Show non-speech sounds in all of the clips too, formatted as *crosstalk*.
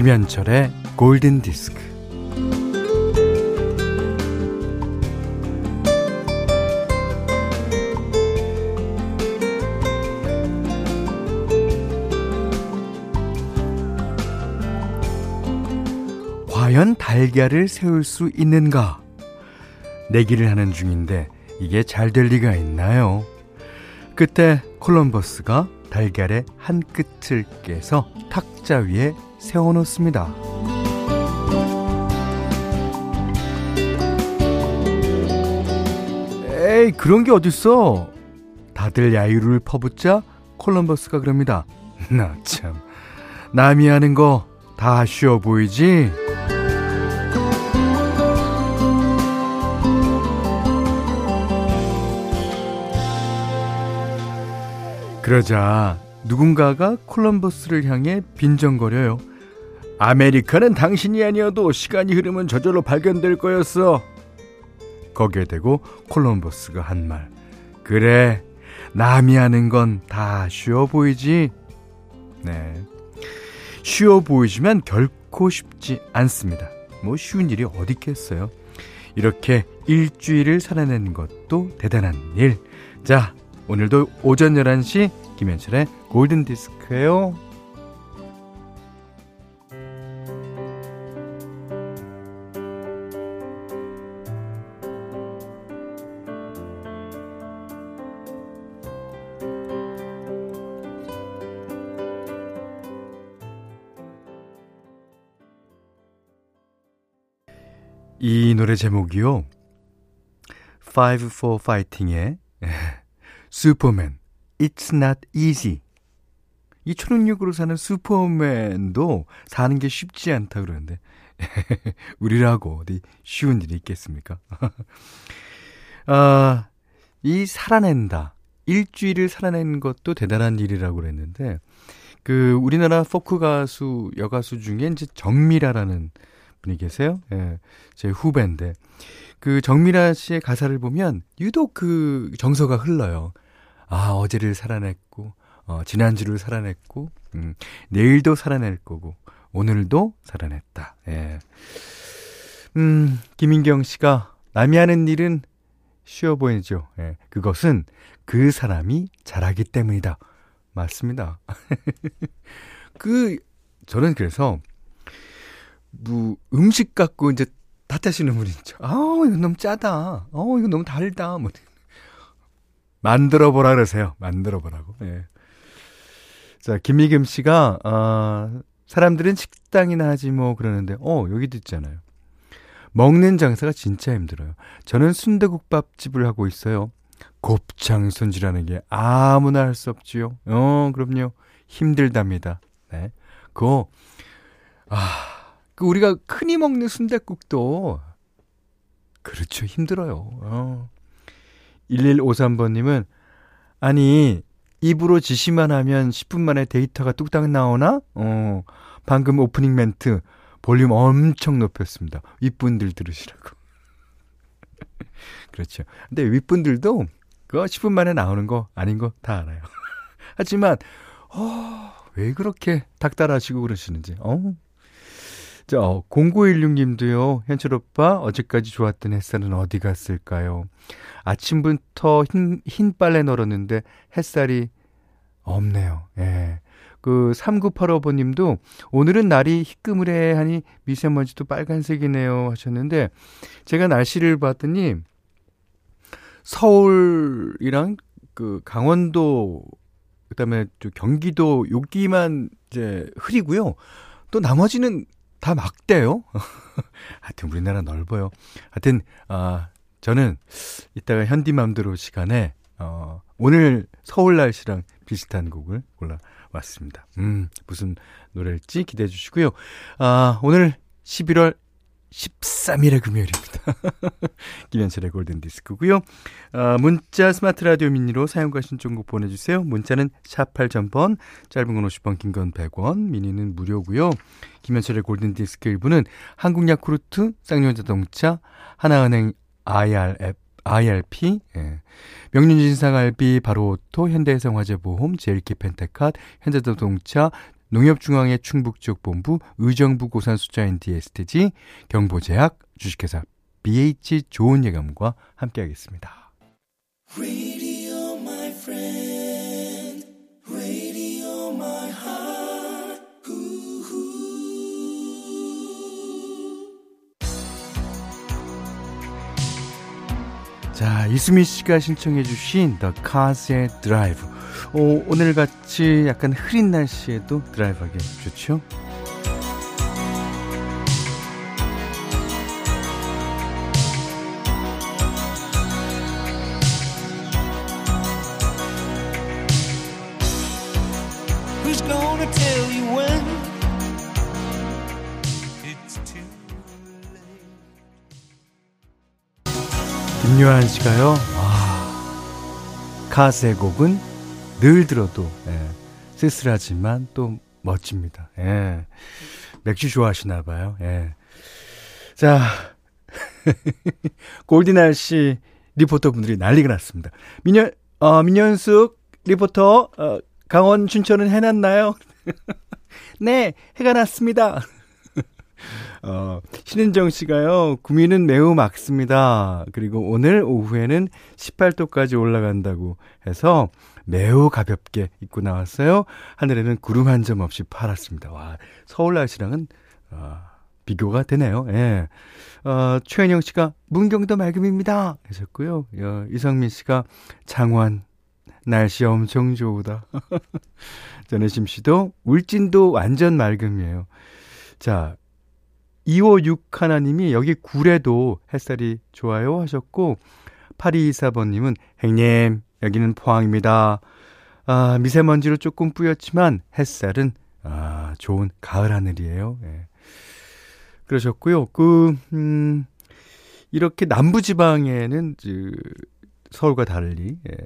김현철의 골든 디스크. 과연 달걀을 세울 수 있는가? 내기를 하는 중인데 이게 잘 될 리가 있나요? 그때 콜럼버스가 달걀의 한 끝을 깨서 탁자 위에 세워놓습니다. 에이, 그런 게 어딨어? 다들 야유를 퍼붓자 콜럼버스가 그럽니다. *laughs* 나 참, 남이 하는 거 다 쉬워 보이지? 그러자 누군가가 콜럼버스를 향해 빈정거려요. 아메리카는 당신이 아니어도 시간이 흐르면 저절로 발견될 거였어. 거기에 대고 콜럼버스가 한 말. 그래, 남이 하는 건 다 쉬워 보이지? 네. 쉬워 보이지만 결코 쉽지 않습니다. 뭐 쉬운 일이 어디 있겠어요. 이렇게 일주일을 살아내는 것도 대단한 일. 자, 오늘도 오전 11시 김현철의 골든 디스크예요. 이 노래 제목이요. Five for Fighting의 *laughs* 슈퍼맨 It's not easy. 이 초능력으로 사는 슈퍼맨도 사는 게 쉽지 않다 그러는데 *laughs* 우리라고 어디 쉬운 일이 있겠습니까? *laughs* 아, 이 살아낸다. 일주일을 살아낸 것도 대단한 일이라고 그랬는데 그 우리나라 포크 가수 여가수 중에 이제 정미라라는 분이 계세요. 예. 제 후배인데 그 정미라 씨의 가사를 보면 유독 그 정서가 흘러요. 아, 어제를 살아냈고, 어, 지난주를 살아냈고, 음, 내일도 살아낼 거고, 오늘도 살아냈다. 예. 음, 김인경 씨가 남이 하는 일은 쉬워 보이죠. 예. 그것은 그 사람이 잘하기 때문이다. 맞습니다. *laughs* 그, 저는 그래서, 뭐, 음식 갖고 이제 탓하시는 분 있죠. 아우, 이거 너무 짜다. 어, 이거 너무 달다. 뭐, 만들어 보라 그러세요. 만들어 보라고. 예. 자, 김미금 씨가 어, 사람들은 식당이나 하지 뭐 그러는데 어, 여기도 있잖아요. 먹는 장사가 진짜 힘들어요. 저는 순대국밥집을 하고 있어요. 곱창 손질하는 게 아무나 할 수 없지요. 어, 그럼요. 힘들답니다. 네. 그거 아, 그 우리가 흔히 먹는 순대국도 그렇죠. 힘들어요. 어. 1153번님은, 아니, 입으로 지시만 하면 10분 만에 데이터가 뚝딱 나오나? 어, 방금 오프닝 멘트 볼륨 엄청 높였습니다. 윗분들 들으시라고. *laughs* 그렇죠. 근데 윗분들도 그거 10분 만에 나오는 거 아닌 거 다 알아요. *laughs* 하지만, 어, 왜 그렇게 닥달하시고 그러시는지, 어, 자, 0916님도요, 현철 오빠, 어제까지 좋았던 햇살은 어디 갔을까요? 아침부터 흰, 흰 빨래 널었는데 햇살이 없네요. 예. 그 3985번님도 오늘은 날이 희끄무레 하니 미세먼지도 빨간색이네요 하셨는데 제가 날씨를 봤더니 서울이랑 그 강원도 그다음에 경기도 여기만 이제 흐리고요. 또 나머지는 다 막대요. *laughs* 하여튼 우리나라 넓어요. 하여튼 아 저는 이따가 현디맘대로 시간에 어 오늘 서울 날씨랑 비슷한 곡을 골라왔습니다. 음 무슨 노래일지 기대해 주시고요. 아 오늘 11월 13일의 금요일입니다. *laughs* 김현철의 골든 디스크고요. 어, 문자 스마트 라디오 미니로 사연과 신청곡 보내주세요. 문자는 샵 8000번, 짧은 건 50원, 긴건 100원, 미니는 무료고요. 김현철의 골든 디스크 1부는 한국야쿠르트, 쌍용자동차, 하나은행 IRF, IRP, 예. 명륜진사갈비, 바로오토, 현대해상화재보험, 제일 케펜텍, 현대자동차, 농협중앙회 충북지역 본부 의정부 고산 숫자인 DSTG 경보제약 주식회사 BH 좋은 예감과 함께하겠습니다. 자, 이수미 씨가 신청해 주신 The Cars의 드라이브. 오, 오늘 같이 약간 흐린 날씨에도 드라이브하기 좋죠? 김요한 씨가요. 아, 카스의 곡은 늘 들어도 예, 쓸쓸하지만 또 멋집니다. 예. 맥주 좋아하시나 봐요. 예. 자, *laughs* 골디 날씨 리포터 분들이 난리가 났습니다. 민현 어, 민현숙 리포터 어, 강원 춘천은 해 났나요? *laughs* 네, 해가 났습니다. *laughs* 어, 신은정 씨가요, 구미는 매우 맑습니다. 그리고 오늘 오후에는 18도까지 올라간다고 해서 매우 가볍게 입고 나왔어요. 하늘에는 구름 한 점 없이 파랗습니다. 와, 서울 날씨랑은, 어, 비교가 되네요. 예. 어, 최은영 씨가 문경도 맑음입니다. 하셨고요. 어, 이성민 씨가 장원, 날씨 엄청 좋다. *laughs* 전혜심 씨도 울진도 완전 맑음이에요. 자, 256 하나님이 여기 굴에도 햇살이 좋아요 하셨고 8224번님은 행님 여기는 포항입니다. 아, 미세먼지로 조금 뿌였지만 햇살은 아, 좋은 가을 하늘이에요. 예. 그러셨고요. 그, 음, 이렇게 남부 지방에는 그 서울과 달리 예,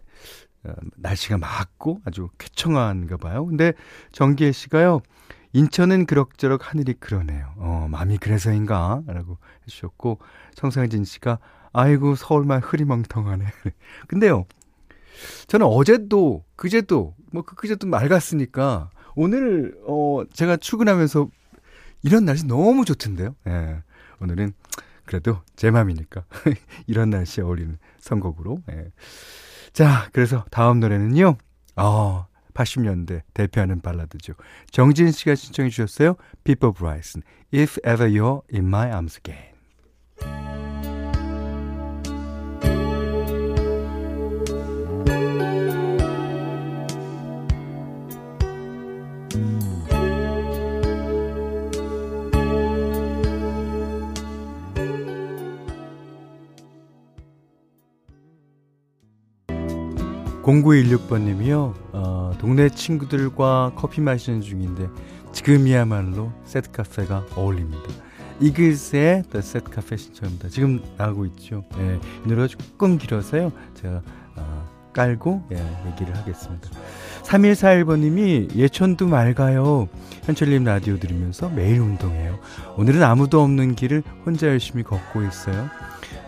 어, 날씨가 맑고 아주 쾌청한가 봐요. 근데 정기혜 씨가요. 인천은 그럭저럭 하늘이 그러네요. 어, 마음이 그래서인가? 라고 해주셨고, 성상진 씨가, 아이고, 서울만 흐리멍텅하네. *laughs* 근데요, 저는 어제도, 그제도, 뭐, 그, 그제도 맑았으니까, 오늘, 어, 제가 출근하면서 이런 날씨 너무 좋던데요. 예. 오늘은 그래도 제 맘이니까. *laughs* 이런 날씨에 어울리는 선곡으로. 예. 자, 그래서 다음 노래는요, 어, 80년대 대표하는 발라드죠. 정진 씨가 신청해 주셨어요. People Bryson, If Ever You're in My Arms Again. 공구일육번님이요 어, 동네 친구들과 커피 마시는 중인데 지금이야말로 세트 카페가 어울립니다. 이글스의 The Set 신청입니다. 지금 나오고 있죠. 예, 이 노래가 조금 길어서요. 제가 어, 깔고 예, 얘기를 하겠습니다. 3141번님이 예천도 맑아요. 현철님 라디오 들으면서 매일 운동해요. 오늘은 아무도 없는 길을 혼자 열심히 걷고 있어요.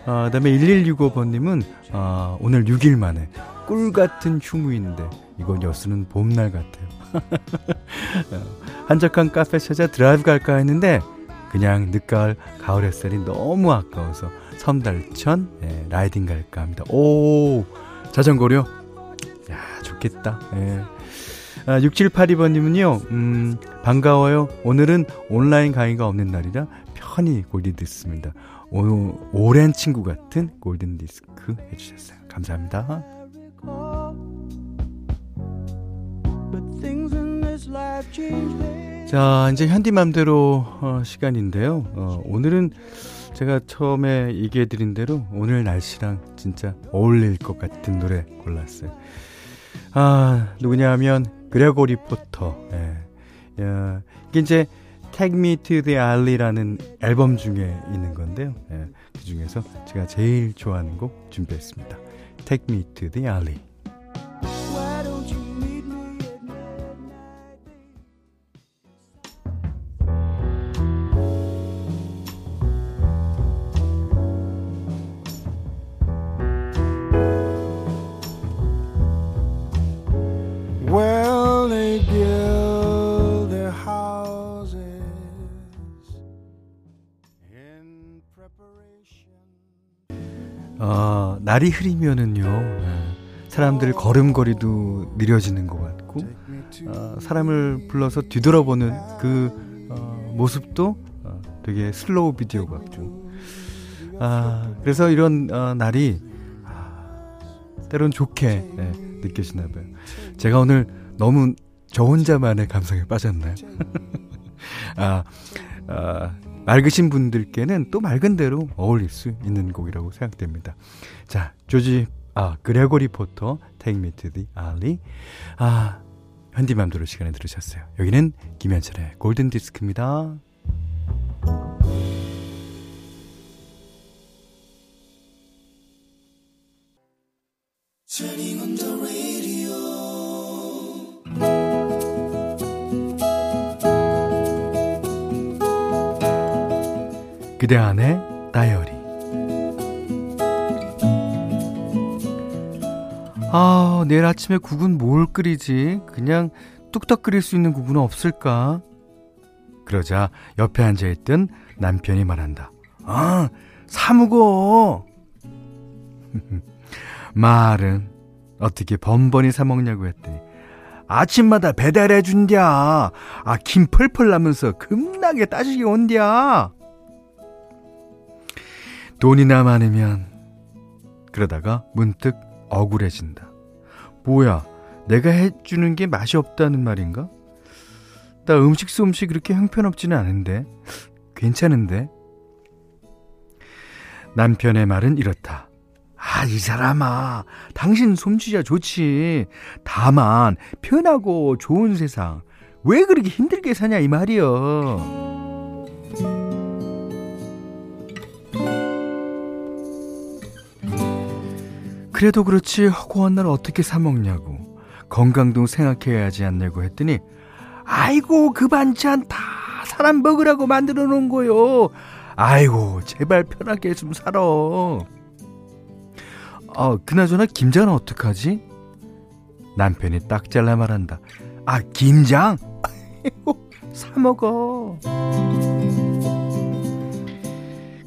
어, 그 다음에 1165번님은 어, 오늘 6일 만에 꿀 같은 휴무인데 이건 여수는 봄날 같아요. *laughs* 한적한 카페 찾아 드라이브 갈까 했는데 그냥 늦가을 가을 햇살이 너무 아까워서 섬달천 예, riding 갈까 합니다. 오 자전거요? 야 좋겠다. 예. 아, 6782번님은요, 음, 반가워요. 오늘은 온라인 강의가 없는 날이라 편히 골디 듣습니다. 오, 오랜 친구 같은 골든 디스크 해주셨어요. 감사합니다. 자, 이제 현디맘대로 어, 시간인데요. 어, 오늘은 제가 처음에 얘기해드린 대로 오늘 날씨랑 진짜 어울릴 것 같은 노래 골랐어요. 아, 누구냐 하면 그레고리 포터. 예. 야, 이게 이제 Take Me to the Alley라는 앨범 중에 있는 건데요. 예, 그 중에서 제가 제일 좋아하는 곡 준비했습니다. Take Me to the Alley. 어, 날이 흐리면은요 예, 사람들 걸음걸이도 느려지는 것 같고 어, 사람을 불러서 뒤돌아보는 그 어, 모습도 어, 되게 슬로우 비디오 같고 아, 그래서 이런 어, 날이 아, 때론 좋게 네, 느껴지나 봐요. 제가 오늘 너무 저 혼자만의 감성에 빠졌나요? *laughs* 아, 아, 맑으신 분들께는 또 맑은 대로 어울릴 수 있는 곡이라고 생각됩니다. 자, 조지, 아, 그레고리 포터, Take Me to the Alley. 아, 현디맘대로 시간에 들으셨어요. 여기는 김현철의 골든 디스크입니다. 그대 안의 다이어리. 아 내일 아침에 국은 뭘 끓이지? 그냥 뚝딱 끓일 수 있는 국은 없을까? 그러자 옆에 앉아있던 남편이 말한다. 아 사먹어. *laughs* 말은 어떻게 번번이 사먹냐고 했더니 아침마다 배달해 준디야. 아 김 펄펄 나면서 겁나게 따지게 온디야 돈이나 많으면 그러다가 문득 억울해진다. 뭐야, 내가 해주는 게 맛이 없다는 말인가? 나 음식 솜씨 그렇게 형편없지는 않은데 괜찮은데 남편의 말은 이렇다. 아, 이 사람아, 당신 솜씨야 좋지. 다만 편하고 좋은 세상 왜 그렇게 힘들게 사냐 이 말이여. 그래도 그렇지 허구한 날 어떻게 사 먹냐고. 건강도 생각해야 하지 않냐고 했더니 아이고 그 반찬 다 사람 먹으라고 만들어 놓은 거요. 아이고 제발 편하게 좀 살아. 어 그나저나 김장은 어떡하지? 남편이 딱 잘라 말한다. 아 김장? 아이고 사 먹어.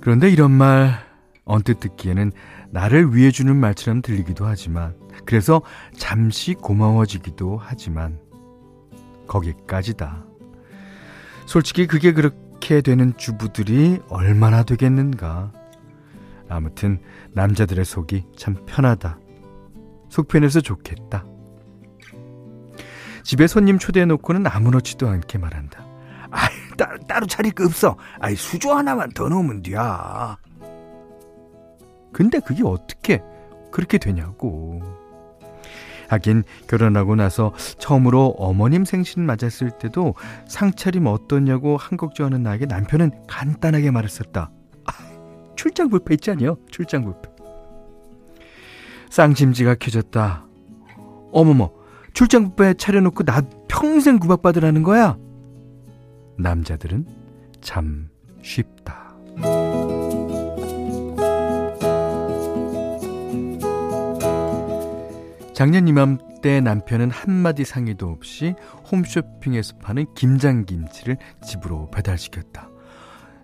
그런데 이런 말 언뜻 듣기에는 나를 위해 주는 말처럼 들리기도 하지만, 그래서 잠시 고마워지기도 하지만, 거기까지다. 솔직히 그게 그렇게 되는 주부들이 얼마나 되겠는가. 아무튼, 남자들의 속이 참 편하다. 속편해서 좋겠다. 집에 손님 초대해놓고는 아무렇지도 않게 말한다. 아이, 따, 따로 차릴 거 없어. 아이, 수저 하나만 더 넣으면 돼. 근데 그게 어떻게 그렇게 되냐고. 하긴 결혼하고 나서 처음으로 어머님 생신 맞았을 때도 상차림 어떠냐고 한 걱정하는 나에게 남편은 간단하게 말했었다. 아, 출장 뷔페 있잖아요. 출장 뷔페. 쌍심지가 켜졌다. 어머머, 출장 뷔페 차려놓고 나 평생 구박받으라는 거야? 남자들은 참 쉽다. 작년 이맘때 남편은 한마디 상의도 없이 홈쇼핑에서 파는 김장김치를 집으로 배달시켰다.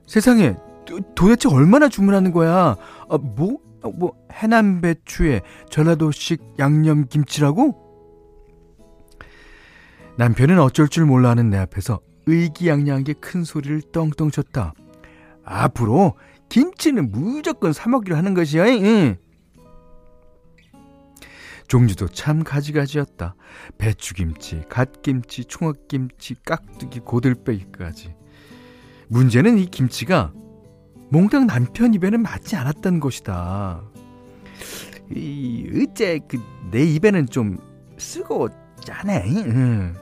세상에 도, 대체 얼마나 주문하는 거야? 아, 뭐? 아, 뭐 해남 배추에 전라도식 양념김치라고? 남편은 어쩔 줄 몰라 하는 내 앞에서 의기양양하게 큰 소리를 떵떵 쳤다. 앞으로 김치는 무조건 사 먹기로 하는 것이야. 응. 종류도 참 가지가지였다. 배추김치, 갓김치, 총각김치, 깍두기, 고들빼기까지. 문제는 이 김치가 몽땅 남편 입에는 맞지 않았던 것이다. 이 어째 그 내 입에는 좀 쓰고 짜네. 응.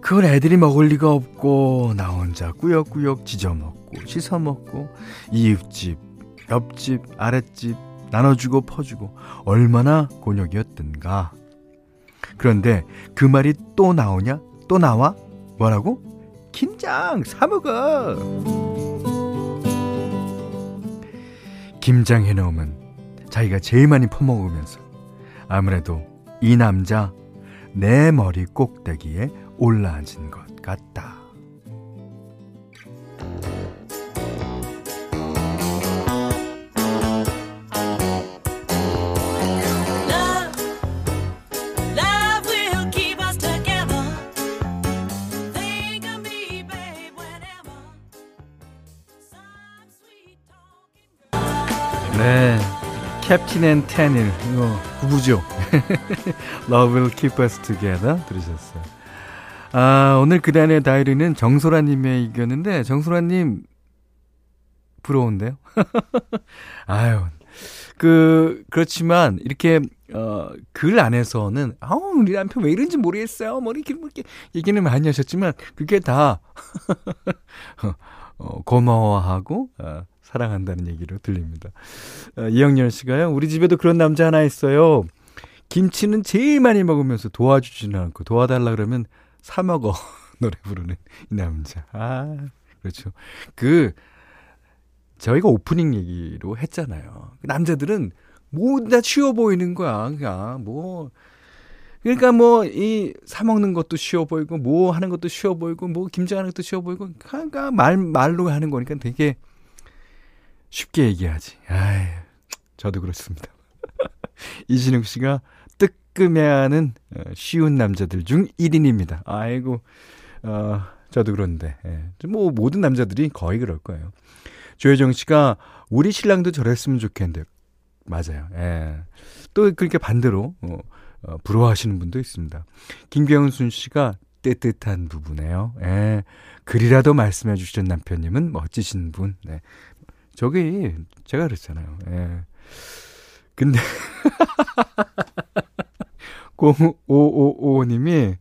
그걸 애들이 먹을 리가 없고 나 혼자 꾸역꾸역 찢어 먹고 씻어 먹고 이웃집, 옆집, 아랫집 나눠주고 퍼주고 얼마나 곤욕이었던가. 그런데 그 말이 또 나오냐? 또 나와? 뭐라고? 김장 사먹어. 김장 해놓으면 자기가 제일 많이 퍼먹으면서 아무래도 이 남자 내 머리 꼭대기에 올라앉은 것 같다. 네. Captain and Tennille, 이거 부부죠. *laughs* Love will keep us together 들으셨어요. 아, 오늘 그단의 다이어리는 정소라 님의 이겼는데, 정소라 님, 부러운데요? *laughs* 아유, 그, 그렇지만, 이렇게, 어, 글 안에서는, 아우, 우리 남편 왜 이런지 모르겠어요. 뭐, 이렇게, 뭐, 이렇게 얘기는 많이 하셨지만, 그게 다, *laughs* 어, 고마워하고, 어, 사랑한다는 얘기로 들립니다. 어, 이영렬 씨가요, 우리 집에도 그런 남자 하나 있어요. 김치는 제일 많이 먹으면서 도와주지는 않고, 도와달라 그러면 사 먹어. *laughs* 노래 부르는 이 남자. 아, 그렇죠. 그, 저희가 오프닝 얘기로 했잖아요. 그 남자들은 모두 다 쉬워 보이는 거야. 그냥 뭐 그러니까 뭐 이 사 먹는 것도 쉬워 보이고 뭐 하는 것도 쉬워 보이고 뭐 김장하는 것도 쉬워 보이고 그러니까 말 말로 하는 거니까 되게 쉽게 얘기하지. 아이, 저도 그렇습니다. *laughs* 이진욱 씨가 뜨끔해하는 어, 쉬운 남자들 중 1인입니다. 아이고, 어, 저도 그런데. 예. 뭐 모든 남자들이 거의 그럴 거예요. 조혜정 씨가 우리 신랑도 저랬으면 좋겠는데 맞아요. 예. 또 그렇게 반대로 어, 어, 부러워하시는 분도 있습니다. 김경순 씨가 뜨뜻한 부부네요. 예. 글이라도 말씀해 주시던 남편님은 멋지신 분. 네. 저기 제가 그랬잖아요. 예. 근데 *laughs* 0555님이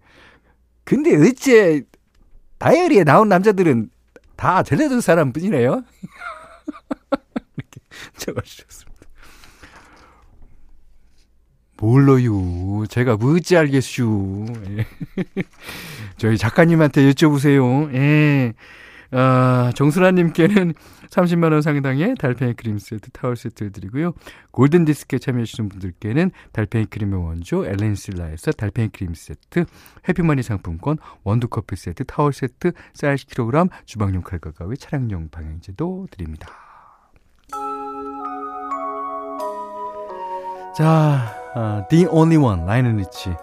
근데 어째 다이어리에 나온 남자들은 다 전해준 사람 뿐이네요. *laughs* 이렇게 적어주셨습니다. 몰라요. 제가 뭐지 알겠슈. 예. *laughs* 저희 작가님한테 여쭤보세요. 예. 아, 정순아님께는 30만원 상당의 달팽이 크림 세트, 타월 세트를 드리고요. 골든 디스크에 참여해주신 분들께는 달팽이 크림의 원조, 엘렌실라에서 달팽이 크림 세트, 해피머니 상품권, 원두커피 세트, 타월 세트, 쌀 10kg, 주방용 칼과 가위, 차량용 방향제도 드립니다. 자, 아, The Only One, 라이언 리치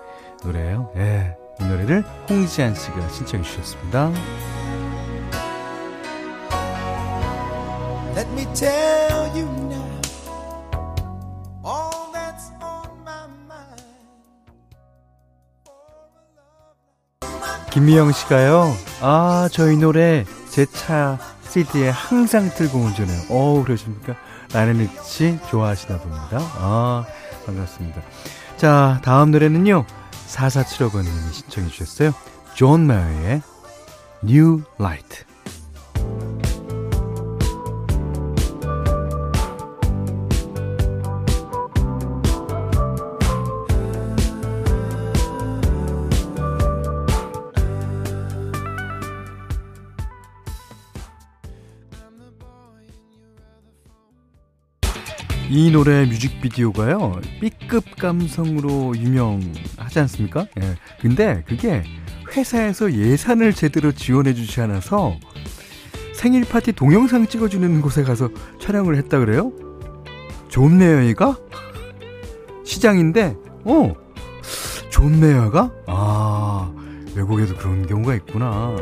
노래예요. 예, 이 노래를 홍지한 씨가 신청해 주셨습니다. Let me tell you now all that's on my mind. 김미영 씨가요. 아, 저 이 노래 제 차 CD에 항상 틀고 운전해요. 어, 그러십니까? 나는 리치 좋아하시나 봅니다. 아, 반갑습니다. 자, 다음 노래는요. 4475번님이 신청해 주셨어요. 존 메어의 New Light. 이 노래 뮤직비디오가요, B급 감성으로 유명하지 않습니까? 예. 근데 그게 회사에서 예산을 제대로 지원해 주지 않아서 생일 파티 동영상 찍어주는 곳에 가서 촬영을 했다 그래요? 좋네요, 얘가? 시장인데, 어, 좋네요가? 아, 외국에도 그런 경우가 있구나.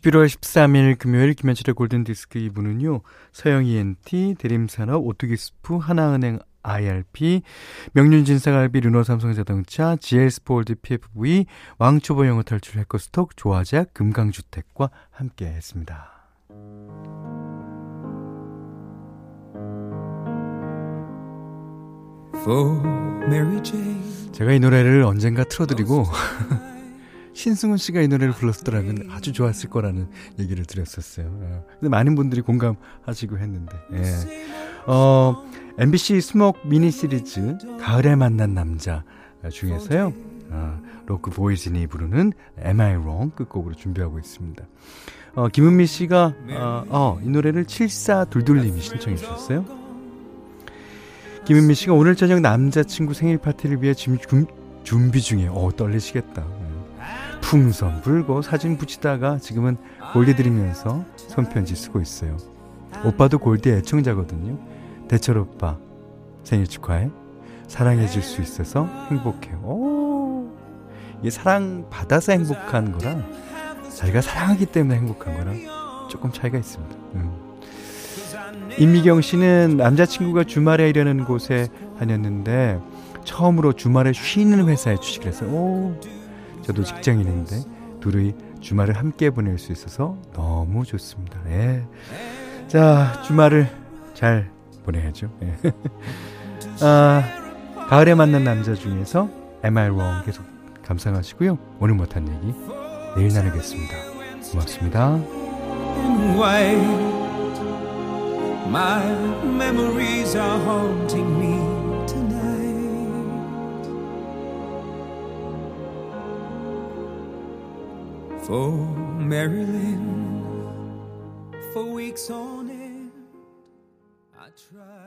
(11월 13일) 금요일 김현철의 골든디스크 2부는요 서영 ENT 대림산업 오뚜기스프 하나은행 IRP, 명륜진사갈비 르노삼성자동차, GL스포월드 PFV, 왕초보 영어 탈출 해커스톡, 조화제약, 금강주택과 함께 했습니다. 제가 이 노래를 언젠가 틀어드리고 신승훈 씨가 이 노래를 불렀더라면 아주 좋았을 거라는 얘기를 드렸었어요. 어, 근데 많은 분들이 공감하시고 했는데. 예. 어, MBC 수목 미니 시리즈 가을에 만난 남자 중에서요. 어, 로크 보이즈니 부르는 Am I Wrong 끝곡으로 준비하고 있습니다. 어, 김은미 씨가 어, 어, 이 노래를 7422님이 신청해 주셨어요. 김은미 씨가 오늘 저녁 남자친구 생일 파티를 위해 준, 준비 중에 어 떨리시겠다. 풍선 불고 사진 붙이다가 지금은 올려드리면서 손편지 쓰고 있어요. 오빠도 골디 애청자거든요. 대철 오빠 생일 축하해. 사랑해 줄 수 있어서 행복해요. 오, 이게 사랑 받아서 행복한 거랑 자기가 사랑하기 때문에 행복한 거랑 조금 차이가 있습니다. 음. 임미경 씨는 남자친구가 주말에 일하는 곳에 다녔는데 처음으로 주말에 쉬는 회사에 취직을 했어요. 오, 저도 직장인인데 둘이 주말을 함께 보낼 수 있어서 너무 좋습니다. 예. 자, 주말을 잘 보내야죠. 예. *laughs* 아, 가을에 만난 남자 중에서 MR 원 계속 감상하시고요. 오늘 못한 얘기 내일 나누겠습니다. 고맙습니다. For Marilyn, for weeks on end, I tried.